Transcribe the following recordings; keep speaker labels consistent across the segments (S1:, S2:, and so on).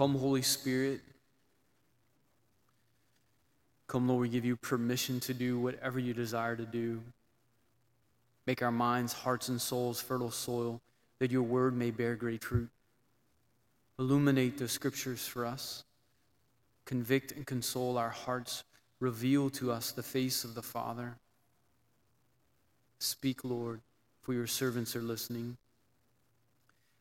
S1: Come, Holy Spirit. Come, Lord, we give you permission to do whatever you desire to do. Make our minds, hearts, and souls fertile soil that your word may bear great fruit. Illuminate the scriptures for us. Convict and console our hearts. Reveal to us the face of the Father. Speak, Lord, for your servants are listening.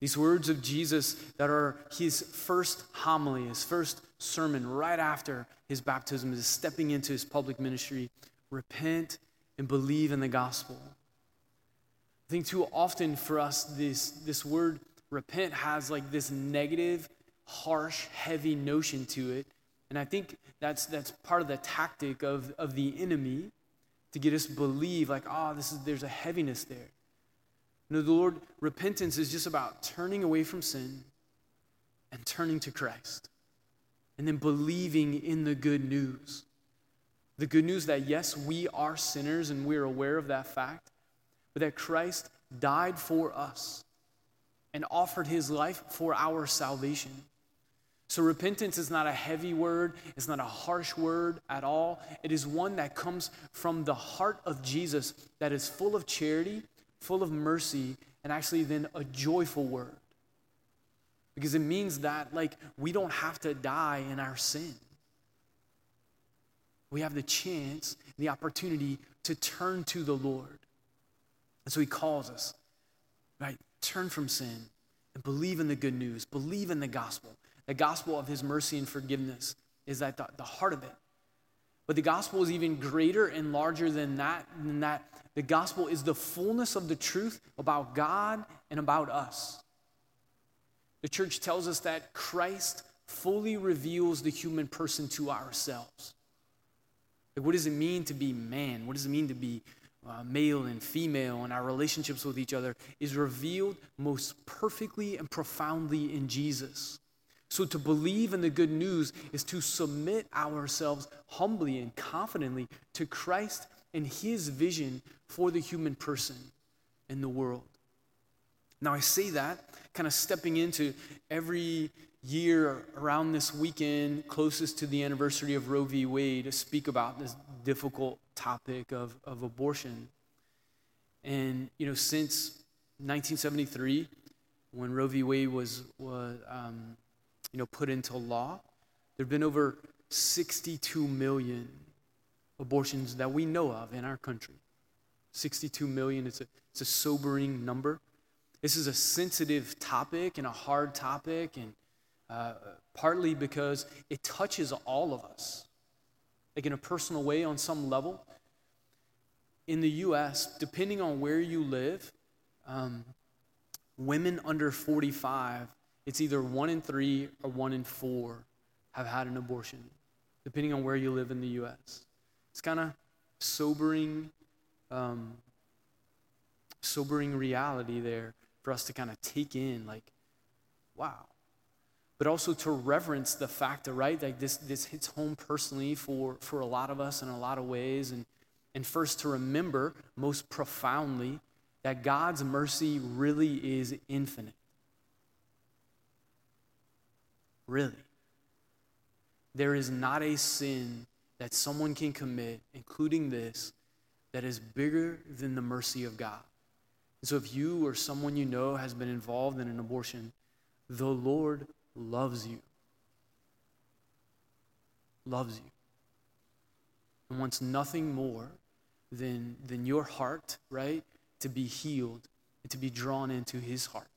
S1: These words of Jesus that are his first homily, his first sermon right after his baptism is stepping into his public ministry. Repent and believe in the gospel. I think too often for us, this, this word repent has like this negative, harsh, heavy notion to it. And I think that's, that's part of the tactic of, of the enemy to get us believe like, oh, this is, there's a heaviness there. No, the Lord, repentance is just about turning away from sin and turning to Christ and then believing in the good news. The good news that, yes, we are sinners and we're aware of that fact, but that Christ died for us and offered his life for our salvation. So, repentance is not a heavy word, it's not a harsh word at all. It is one that comes from the heart of Jesus that is full of charity, full of mercy, and actually then a joyful word. Because it means that, like, we don't have to die in our sin. We have the chance, the opportunity to turn to the Lord. And so he calls us, right? Turn from sin and believe in the good news, believe in the gospel. The gospel of his mercy and forgiveness is at the, the heart of it. But the gospel is even greater and larger than that, than that. The gospel is the fullness of the truth about God and about us. The church tells us that Christ fully reveals the human person to ourselves. Like, what does it mean to be man? What does it mean to be uh, male and female and our relationships with each other is revealed most perfectly and profoundly in Jesus. So, to believe in the good news is to submit ourselves humbly and confidently to Christ and his vision for the human person in the world. Now, I say that kind of stepping into every year around this weekend, closest to the anniversary of Roe v. Wade, to speak about this difficult topic of, of abortion. And, you know, since 1973, when Roe v. Wade was, was um, you know, put into law, there have been over 62 million abortions that we know of in our country. 62 million, it's a, it's a sobering number. This is a sensitive topic and a hard topic, and uh, partly because it touches all of us, like in a personal way on some level. In the US, depending on where you live, um, women under 45, it's either one in three or one in four have had an abortion, depending on where you live in the US. It's kind of sobering, um, sobering reality there for us to kind of take in, like, wow. But also to reverence the fact that, right, like this, this hits home personally for, for a lot of us in a lot of ways. And, and first to remember most profoundly that God's mercy really is infinite. Really. There is not a sin that someone can commit, including this, that is bigger than the mercy of God. And so, if you or someone you know has been involved in an abortion, the Lord loves you. Loves you. And wants nothing more than, than your heart, right, to be healed and to be drawn into his heart.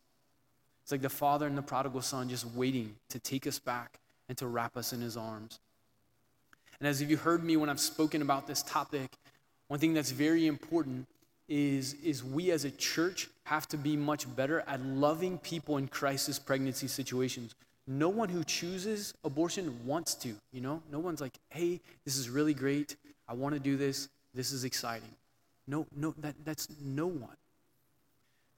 S1: It's like the father and the prodigal son just waiting to take us back and to wrap us in his arms. And as you heard me when I've spoken about this topic, one thing that's very important is, is we as a church have to be much better at loving people in crisis pregnancy situations. No one who chooses abortion wants to, you know? No one's like, hey, this is really great. I want to do this. This is exciting. No, no, that, that's no one.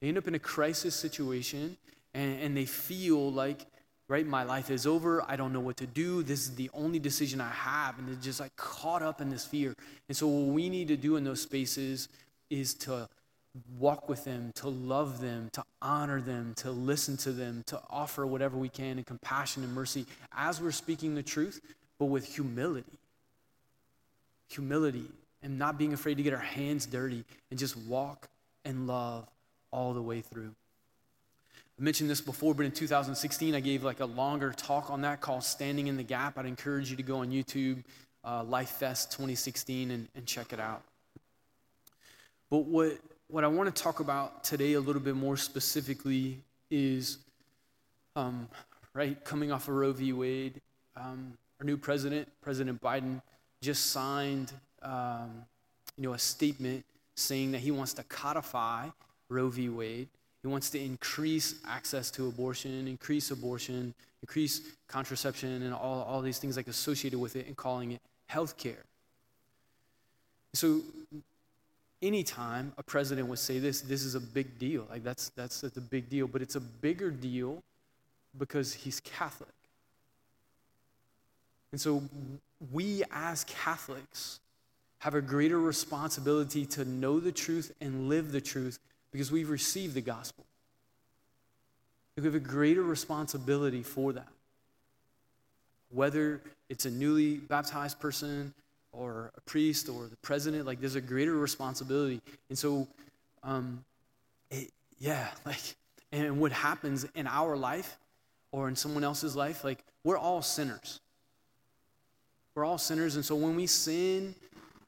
S1: They end up in a crisis situation and, and they feel like, right, my life is over. I don't know what to do. This is the only decision I have. And they're just like caught up in this fear. And so, what we need to do in those spaces is to walk with them, to love them, to honor them, to listen to them, to offer whatever we can in compassion and mercy as we're speaking the truth, but with humility. Humility and not being afraid to get our hands dirty and just walk and love all the way through. I mentioned this before, but in 2016, I gave like a longer talk on that called Standing in the Gap. I'd encourage you to go on YouTube, uh, Life Fest 2016, and, and check it out. But what, what I want to talk about today a little bit more specifically is, um, right, coming off of Roe v. Wade, um, our new president, President Biden, just signed, um, you know, a statement saying that he wants to codify Roe v. Wade. He wants to increase access to abortion, increase abortion, increase contraception, and all, all these things like associated with it, and calling it health care. So, anytime a president would say this, this is a big deal. Like that's that's that's a big deal, but it's a bigger deal because he's Catholic. And so, we as Catholics have a greater responsibility to know the truth and live the truth because we've received the gospel. We have a greater responsibility for that. Whether it's a newly baptized person or a priest or the president, like there's a greater responsibility. And so, um, it, yeah, like, and what happens in our life or in someone else's life, like, we're all sinners. We're all sinners. And so when we sin,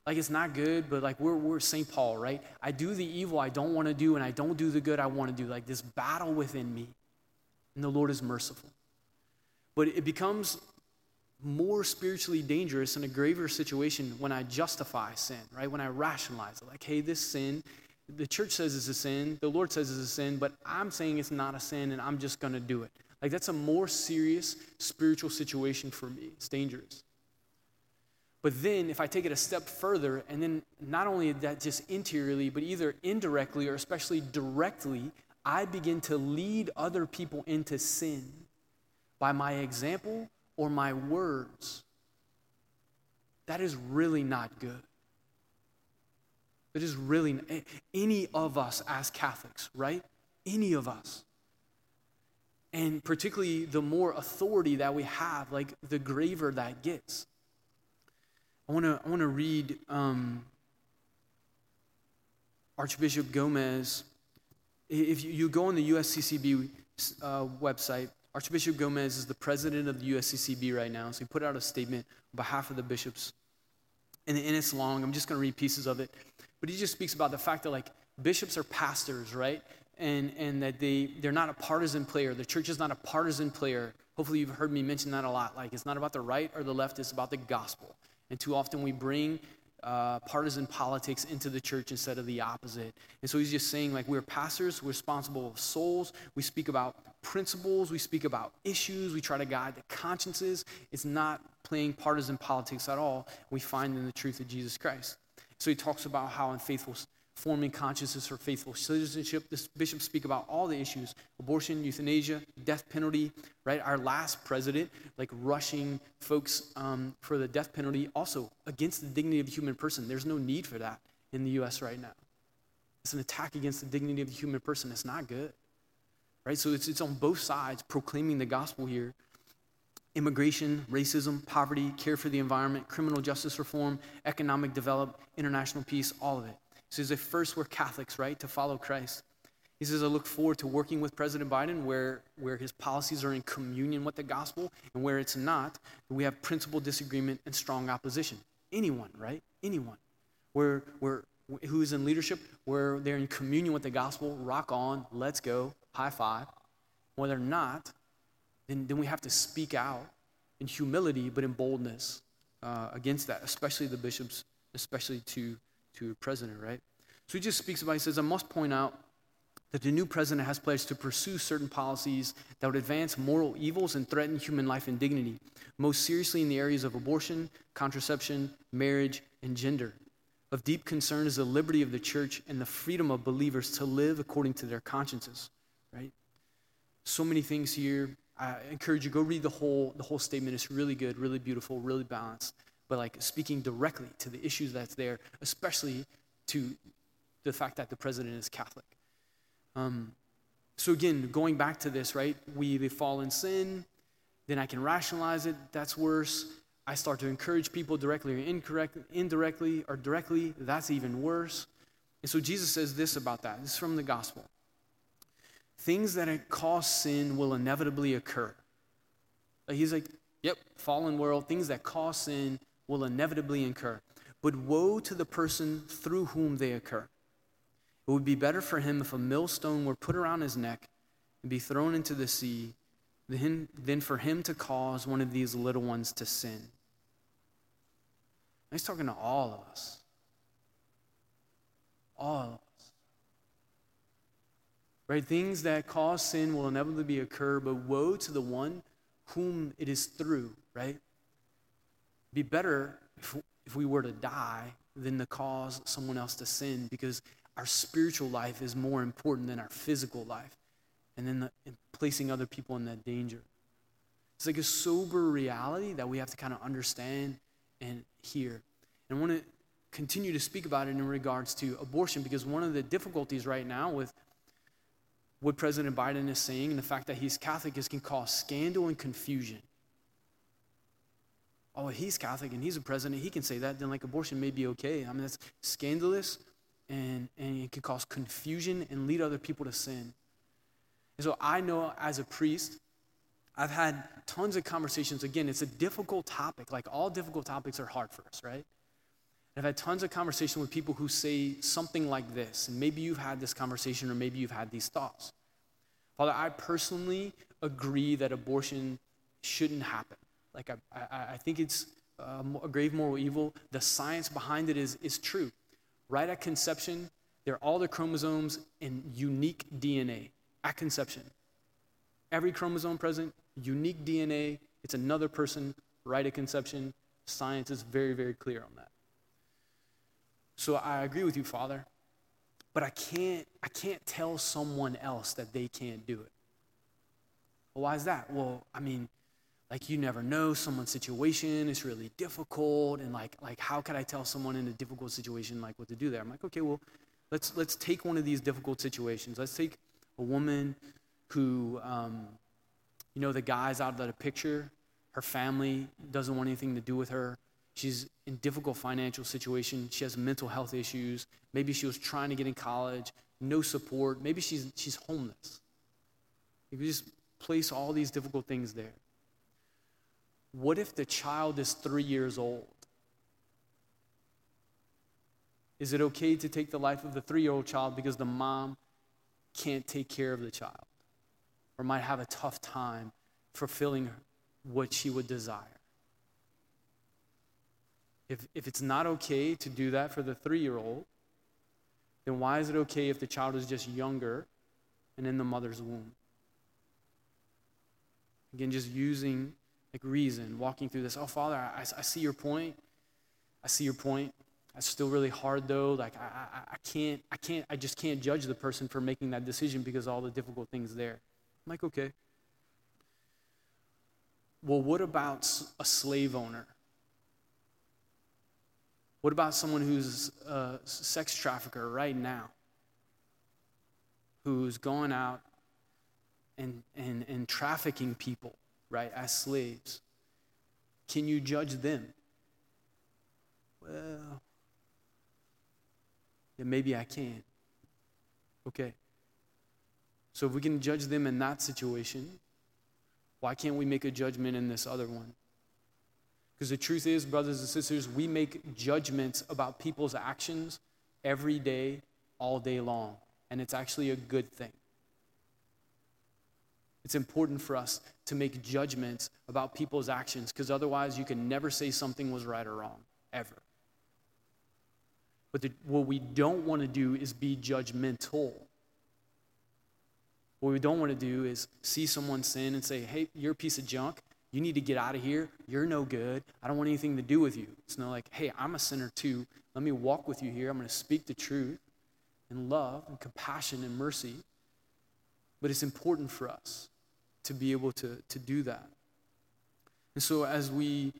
S1: like it's not good, but like we're, we're St. Paul, right? I do the evil I don't want to do, and I don't do the good I want to do. Like this battle within me. And the Lord is merciful. But it becomes more spiritually dangerous in a graver situation when I justify sin, right? When I rationalize it. Like, hey, this sin, the church says it's a sin, the Lord says it's a sin, but I'm saying it's not a sin and I'm just going to do it. Like, that's a more serious spiritual situation for me. It's dangerous. But then, if I take it a step further, and then not only that just interiorly, but either indirectly or especially directly, I begin to lead other people into sin by my example or my words. That is really not good. It is really eh, any of us as Catholics, right? Any of us. And particularly the more authority that we have, like the graver that gets. I want to I want to read um, Archbishop Gomez. If you, you, go on the USCCB uh, website, Archbishop Gomez is the president of the USCCB right now. So he put out a statement on behalf of the bishops, and, and it's long. I'm just going to read pieces of it, but he just speaks about the fact that like bishops are pastors, right? And and that they they're not a partisan player. The church is not a partisan player. Hopefully, you've heard me mention that a lot. Like it's not about the right or the left. It's about the gospel. And too often we bring uh, partisan politics into the church instead of the opposite. And so he's just saying, like, we're pastors, we're responsible of souls. We speak about principles, we speak about issues, we try to guide the consciences. It's not playing partisan politics at all. We find in the truth of Jesus Christ. So he talks about how unfaithful forming consciences for faithful citizenship. This bishops speak about all the issues abortion, euthanasia, death penalty, right? Our last president, like rushing folks um, for the death penalty, also against the dignity of the human person. There's no need for that in the US right now. It's an attack against the dignity of the human person. It's not good, right? So it's, it's on both sides proclaiming the gospel here immigration, racism, poverty, care for the environment, criminal justice reform, economic development, international peace, all of it. He says, if first we're Catholics, right, to follow Christ. He says, I look forward to working with President Biden where, where his policies are in communion with the gospel and where it's not, we have principal disagreement and strong opposition. Anyone, right? Anyone. Where, where, who's in leadership, where they're in communion with the gospel, rock on, let's go, high five. When they're not, then, then we have to speak out in humility, but in boldness uh, against that, especially the bishops, especially to to a president, right? So he just speaks about, he says, I must point out that the new president has pledged to pursue certain policies that would advance moral evils and threaten human life and dignity, most seriously in the areas of abortion, contraception, marriage, and gender. Of deep concern is the liberty of the church and the freedom of believers to live according to their consciences, right? So many things here. I encourage you go read the whole the whole statement. It's really good, really beautiful, really balanced. But like speaking directly to the issues that's there, especially to the fact that the president is Catholic. Um, so again, going back to this, right? We fall in sin, then I can rationalize it. That's worse. I start to encourage people directly or indirectly or directly. That's even worse. And so Jesus says this about that. This is from the gospel. Things that cause sin will inevitably occur. He's like, yep, fallen world, things that cause sin will inevitably incur. But woe to the person through whom they occur. It would be better for him if a millstone were put around his neck and be thrown into the sea than, than for him to cause one of these little ones to sin. He's talking to all of us. All of us. Right? Things that cause sin will inevitably occur, but woe to the one whom it is through, right? Be better if, if we were to die than to cause someone else to sin because our spiritual life is more important than our physical life and then the, and placing other people in that danger. It's like a sober reality that we have to kind of understand and hear. And I want to continue to speak about it in regards to abortion because one of the difficulties right now with what President Biden is saying and the fact that he's Catholic is can cause scandal and confusion. Oh, he's Catholic and he's a president, he can say that, then like abortion may be okay. I mean, that's scandalous and, and it can cause confusion and lead other people to sin. And so I know as a priest, I've had tons of conversations. Again, it's a difficult topic. Like all difficult topics are hard for us, right? I've had tons of conversation with people who say something like this, and maybe you've had this conversation or maybe you've had these thoughts. Father, I personally agree that abortion shouldn't happen. Like, I, I, I think it's uh, a grave moral evil. The science behind it is, is true. Right at conception, there are all the chromosomes in unique DNA at conception. Every chromosome present, unique DNA. It's another person right at conception. Science is very, very clear on that. So I agree with you, Father, but I can't, I can't tell someone else that they can't do it. Well, why is that? Well, I mean, like you never know someone's situation is really difficult and like like how could i tell someone in a difficult situation like what to do there i'm like okay well let's let's take one of these difficult situations let's take a woman who, um, you know, the guy's out of the picture. Her family doesn't want anything to do with her. She's in difficult financial situation. She has mental health issues. Maybe she was trying to get in college, no support. Maybe she's, she's homeless. You just place all these difficult things there. What if the child is three years old? Is it okay to take the life of the three year old child because the mom can't take care of the child or might have a tough time fulfilling what she would desire. If, if it's not okay to do that for the three year old, then why is it okay if the child is just younger and in the mother's womb? Again, just using like reason, walking through this. Oh, Father, I, I see your point. I see your point. It's still really hard though. Like I, I, I can't, I can't, I just can't judge the person for making that decision because all the difficult things there. I'm like, okay. Well, what about a slave owner? What about someone who's a sex trafficker right now? Who's going out and, and, and trafficking people, right, as slaves? Can you judge them? Well, then maybe I can. Okay. So if we can judge them in that situation, why can't we make a judgment in this other one? Because the truth is, brothers and sisters, we make judgments about people's actions every day, all day long. And it's actually a good thing. It's important for us to make judgments about people's actions because otherwise you can never say something was right or wrong, ever. But the, what we don't want to do is be judgmental. What we don't want to do is see someone sin and say, hey, you're a piece of junk, You need to get out of here. You're no good. I don't want anything to do with you. It's not like, hey, I'm a sinner too. Let me walk with you here. I'm going to speak the truth in love and compassion and mercy. But it's important for us to be able to, to do that. And so as we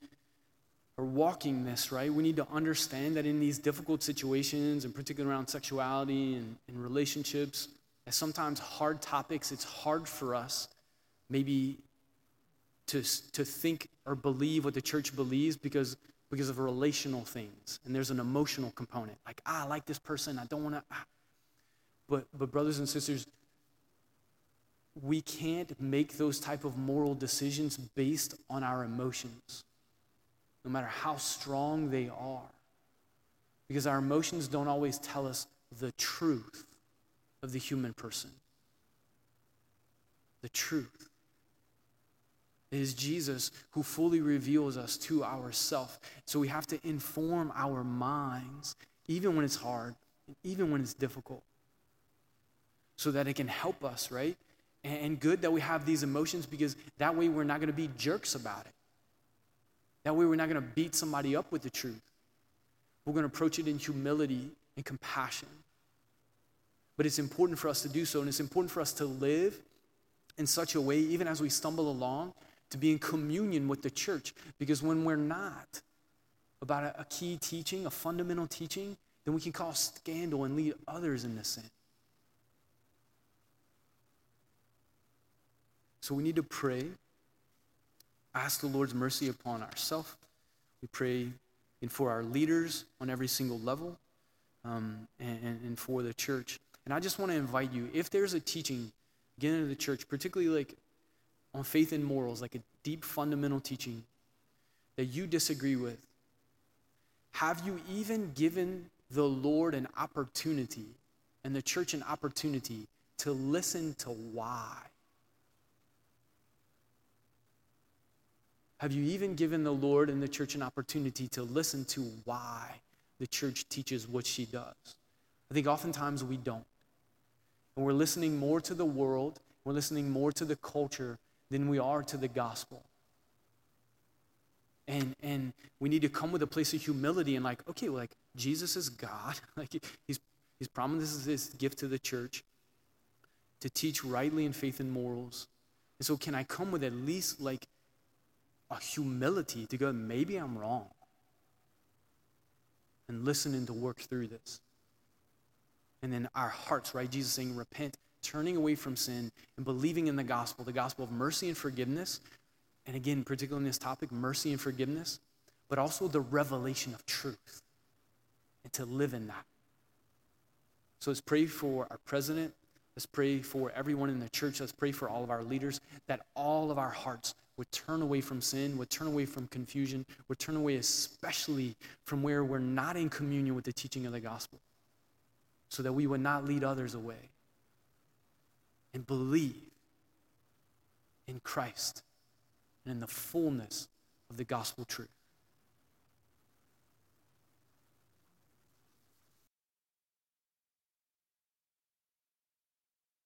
S1: are walking this, right, we need to understand that in these difficult situations, and particularly around sexuality and, and relationships, as sometimes hard topics, it's hard for us maybe to, to think or believe what the church believes because, because of relational things. And there's an emotional component. Like, ah, I like this person. I don't want to. Ah. But, but, brothers and sisters, we can't make those type of moral decisions based on our emotions, no matter how strong they are. Because our emotions don't always tell us the truth of the human person. The truth. It is Jesus who fully reveals us to ourself. So we have to inform our minds, even when it's hard, even when it's difficult, so that it can help us, right? And good that we have these emotions because that way we're not going to be jerks about it. That way we're not going to beat somebody up with the truth. We're going to approach it in humility and compassion. But it's important for us to do so, and it's important for us to live in such a way, even as we stumble along, to be in communion with the church. Because when we're not about a, key teaching, a fundamental teaching, then we can cause scandal and lead others into sin. So we need to pray, ask the Lord's mercy upon ourselves. We pray and for our leaders on every single level um, and, and for the church. And I just want to invite you, if there's a teaching, get into the church, particularly like on faith and morals, like a deep fundamental teaching that you disagree with, have you even given the Lord an opportunity and the church an opportunity to listen to why? Have you even given the Lord and the church an opportunity to listen to why the church teaches what she does? I think oftentimes we don't. And we're listening more to the world, we're listening more to the culture than we are to the gospel. And, and we need to come with a place of humility and like, okay, well, like Jesus is God. like he's, he's promised this gift to the church to teach rightly in faith and morals. And so can I come with at least like a humility to go, maybe I'm wrong. And listening to work through this. And then our hearts, right? Jesus saying, repent, turning away from sin, and believing in the gospel, the gospel of mercy and forgiveness. And again, particularly in this topic, mercy and forgiveness, but also the revelation of truth and to live in that. So let's pray for our president. Let's pray for everyone in the church. Let's pray for all of our leaders that all of our hearts would turn away from sin, would turn away from confusion, would turn away especially from where we're not in communion with the teaching of the gospel, so that we would not lead others away. And believe in Christ and in the fullness of the gospel truth.